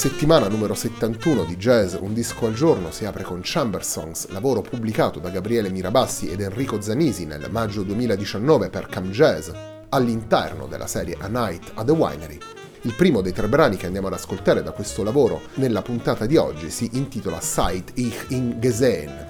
Settimana numero 71 di Jazz Un disco al giorno si apre con Chamber Songs, lavoro pubblicato da Gabriele Mirabassi ed Enrico Zanisi nel maggio 2019 per Cam Jazz, all'interno della serie A Night at the Winery. Il primo dei tre brani che andiamo ad ascoltare da questo lavoro nella puntata di oggi si intitola Seit ich in Gesehen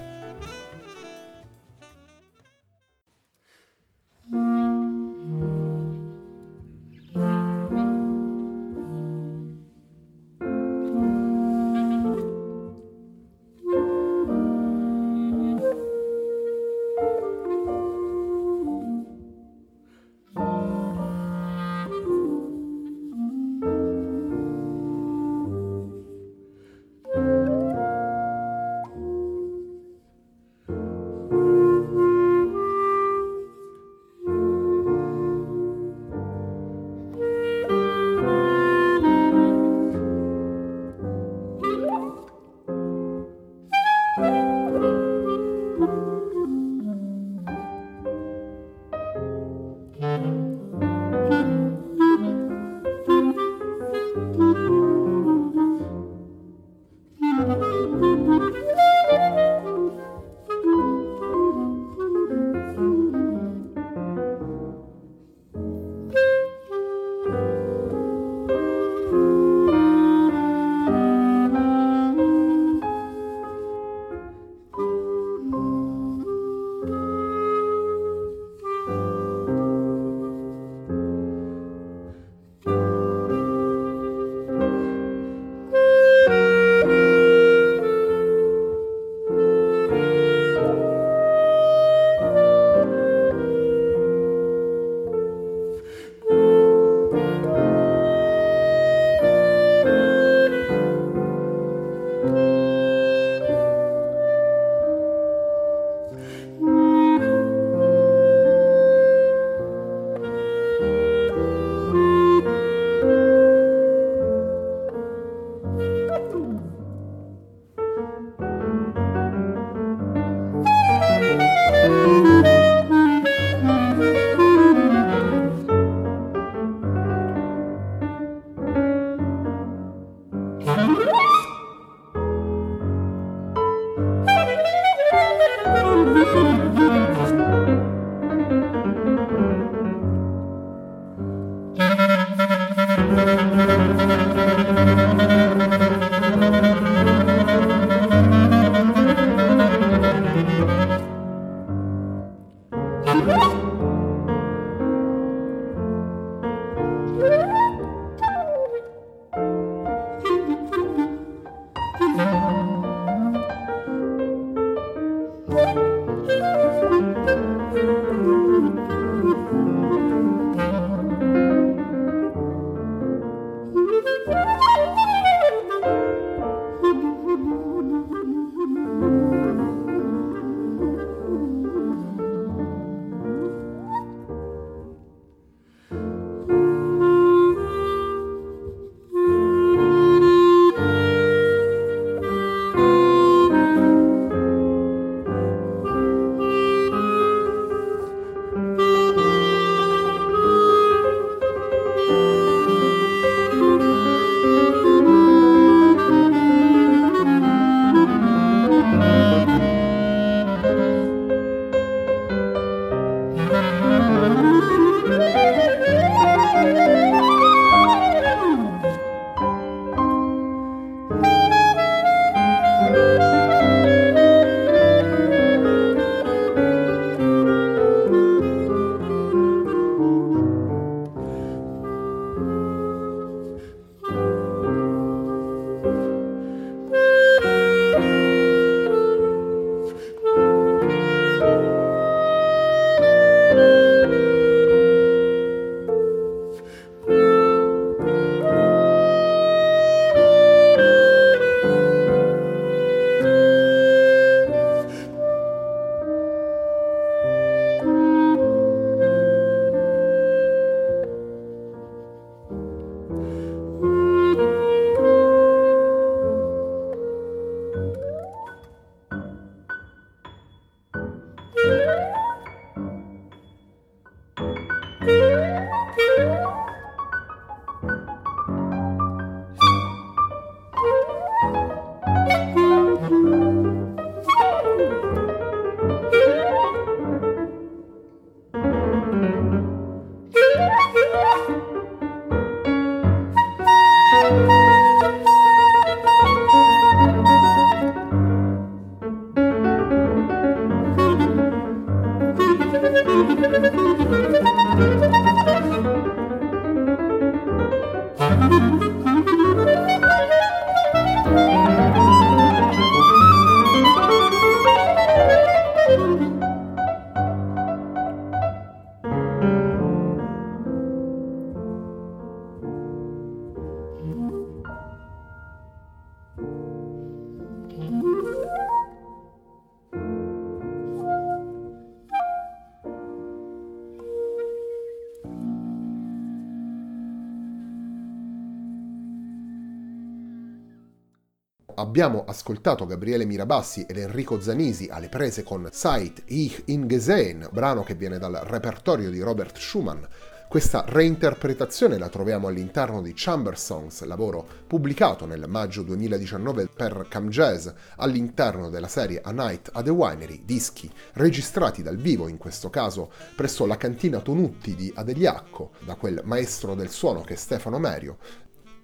Abbiamo ascoltato Gabriele Mirabassi ed Enrico Zanisi alle prese con Seit Ich in Gesehen, brano che viene dal repertorio di Robert Schumann. Questa reinterpretazione la troviamo all'interno di Chamber Songs, lavoro pubblicato nel maggio 2019 per Cam Jazz all'interno della serie A Night at the Winery, dischi registrati dal vivo in questo caso presso la cantina Tonutti di Adeliacco da quel maestro del suono che è Stefano Merio,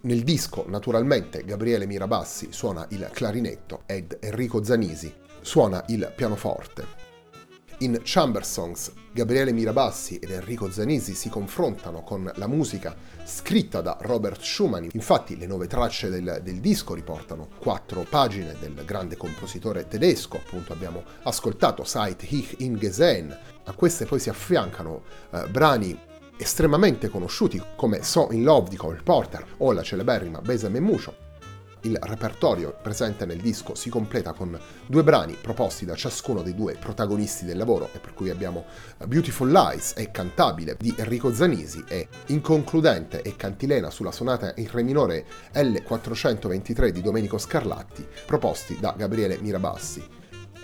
nel disco, naturalmente, Gabriele Mirabassi suona il clarinetto ed Enrico Zanisi suona il pianoforte. In Chamber Songs, Gabriele Mirabassi ed Enrico Zanisi si confrontano con la musica scritta da Robert Schumann. Infatti, le nove tracce del, del, disco riportano quattro pagine del grande compositore tedesco. Appunto, abbiamo ascoltato Seit Ich in Gesehen. A queste poi si affiancano eh, brani estremamente conosciuti come So in Love di Cole Porter o la celeberrima Besame Musho. Il repertorio presente nel disco si completa con due brani proposti da ciascuno dei due protagonisti del lavoro e per cui abbiamo Beautiful Lies e Cantabile di Enrico Zanisi e Inconcludente e Cantilena sulla sonata in re minore L423 di Domenico Scarlatti proposti da Gabriele Mirabassi.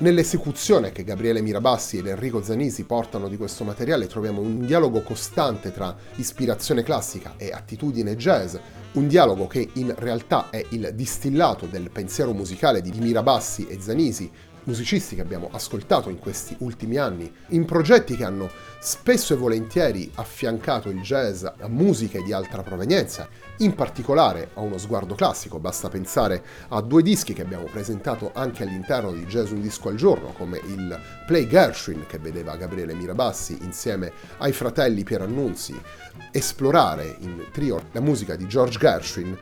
Nell'esecuzione che Gabriele Mirabassi ed Enrico Zanisi portano di questo materiale troviamo un dialogo costante tra ispirazione classica e attitudine jazz, un dialogo che in realtà è il distillato del pensiero musicale di Mirabassi e Zanisi, musicisti che abbiamo ascoltato in questi ultimi anni, in progetti che hanno spesso e volentieri affiancato il jazz a musiche di altra provenienza, in particolare a uno sguardo classico, basta pensare a due dischi che abbiamo presentato anche all'interno di Jazz Un Disco al Giorno, come il Play Gershwin che vedeva Gabriele Mirabassi insieme ai fratelli Pierannunzi esplorare in trio la musica di George Gershwin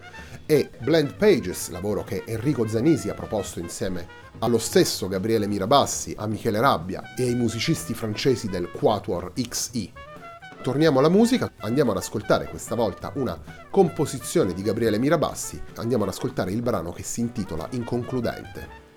e Blend Pages, lavoro che Enrico Zanisi ha proposto insieme allo stesso Gabriele Mirabassi, a Michele Rabbia e ai musicisti francesi del Quatuor XI. Torniamo alla musica, andiamo ad ascoltare questa volta una composizione di Gabriele Mirabassi, andiamo ad ascoltare il brano che si intitola Inconcludente.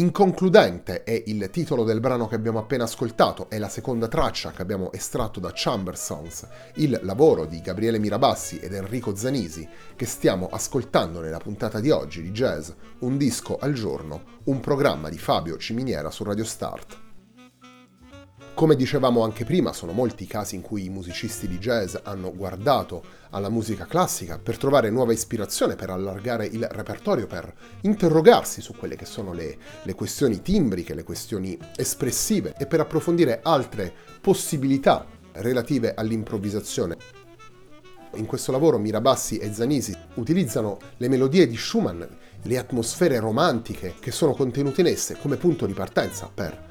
Inconcludente è il titolo del brano che abbiamo appena ascoltato, è la seconda traccia che abbiamo estratto da Chamber Songs, il lavoro di Gabriele Mirabassi ed Enrico Zanisi che stiamo ascoltando nella puntata di oggi di Jazz, un disco al giorno, un programma di Fabio Ciminiera su Radio Start. Come dicevamo anche prima, sono molti i casi in cui i musicisti di jazz hanno guardato alla musica classica per trovare nuova ispirazione, per allargare il repertorio, per interrogarsi su quelle che sono le, le questioni timbriche, le questioni espressive e per approfondire altre possibilità relative all'improvvisazione. In questo lavoro Mirabassi e Zanisi utilizzano le melodie di Schumann, le atmosfere romantiche che sono contenute in esse come punto di partenza per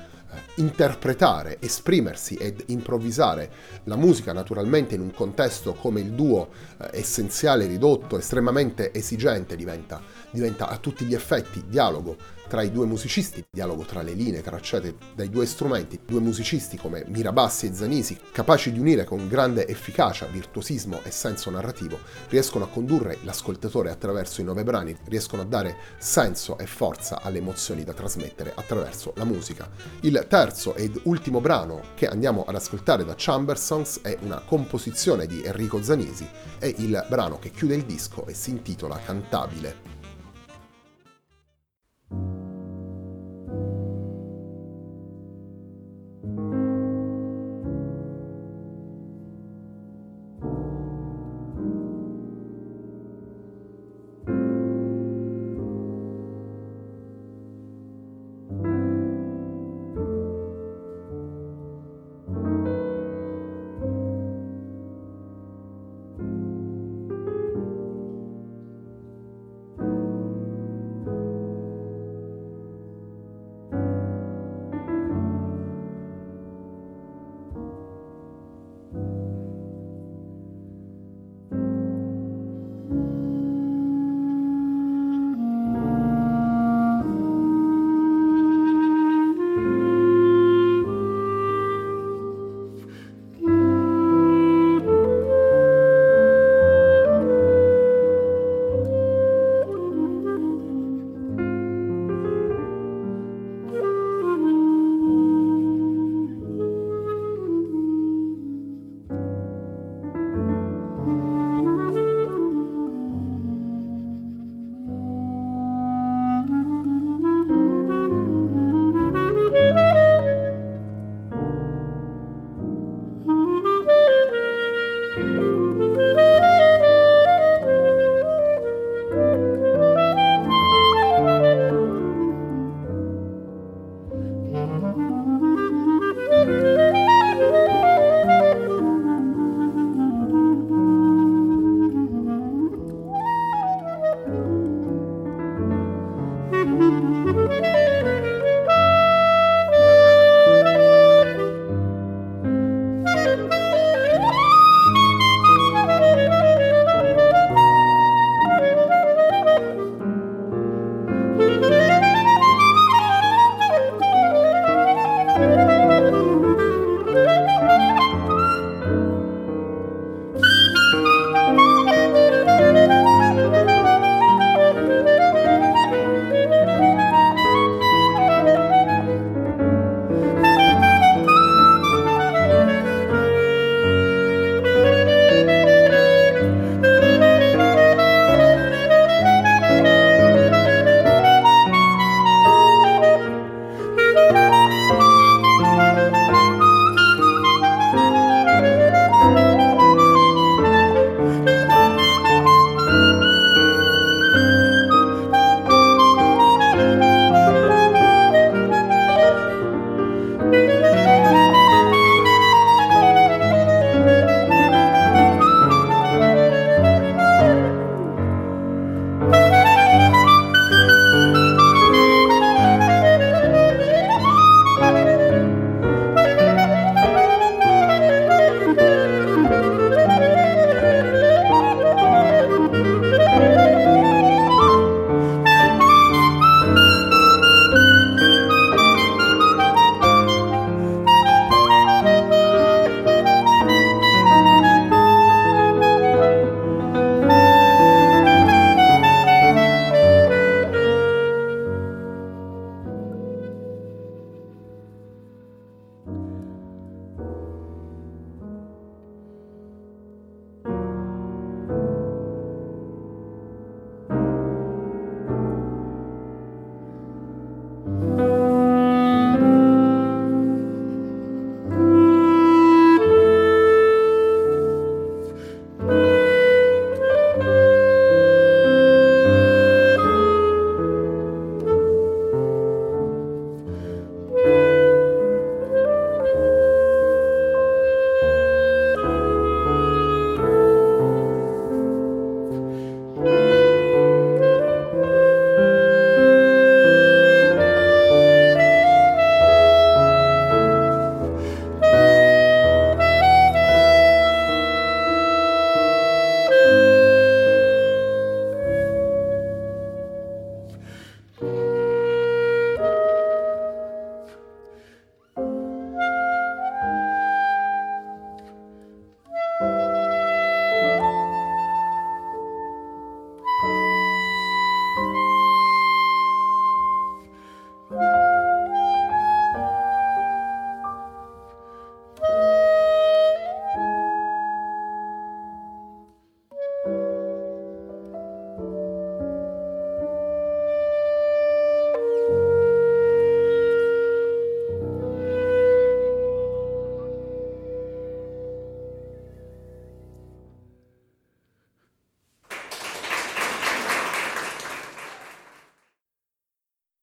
interpretare, esprimersi ed improvvisare la musica naturalmente in un contesto come il duo eh, essenziale, ridotto, estremamente esigente diventa, diventa a tutti gli effetti dialogo tra i due musicisti, dialogo tra le linee tracciate dai due strumenti, due musicisti come Mirabassi e Zanisi, capaci di unire con grande efficacia, virtuosismo e senso narrativo, riescono a condurre l'ascoltatore attraverso i nove brani, riescono a dare senso e forza alle emozioni da trasmettere attraverso la musica. Il terzo ed ultimo brano che andiamo ad ascoltare da Chamber Songs è una composizione di Enrico Zanisi, è il brano che chiude il disco e si intitola Cantabile.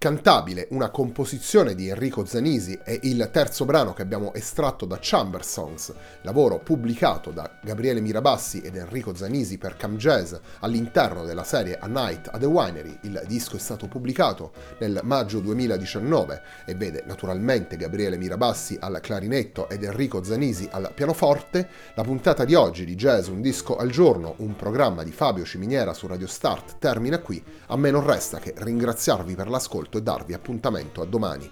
Cantabile, una composizione di Enrico Zanisi e il terzo brano che abbiamo estratto da Chamber Songs, lavoro pubblicato da Gabriele Mirabassi ed Enrico Zanisi per Cam Jazz all'interno della serie A Night at the Winery. Il disco è stato pubblicato nel maggio 2019 e vede naturalmente Gabriele Mirabassi al clarinetto ed Enrico Zanisi al pianoforte. La puntata di oggi di Jazz Un disco al giorno, un programma di Fabio Ciminiera su Radio Start, termina qui. A me non resta che ringraziarvi per l'ascolto e darvi appuntamento a domani.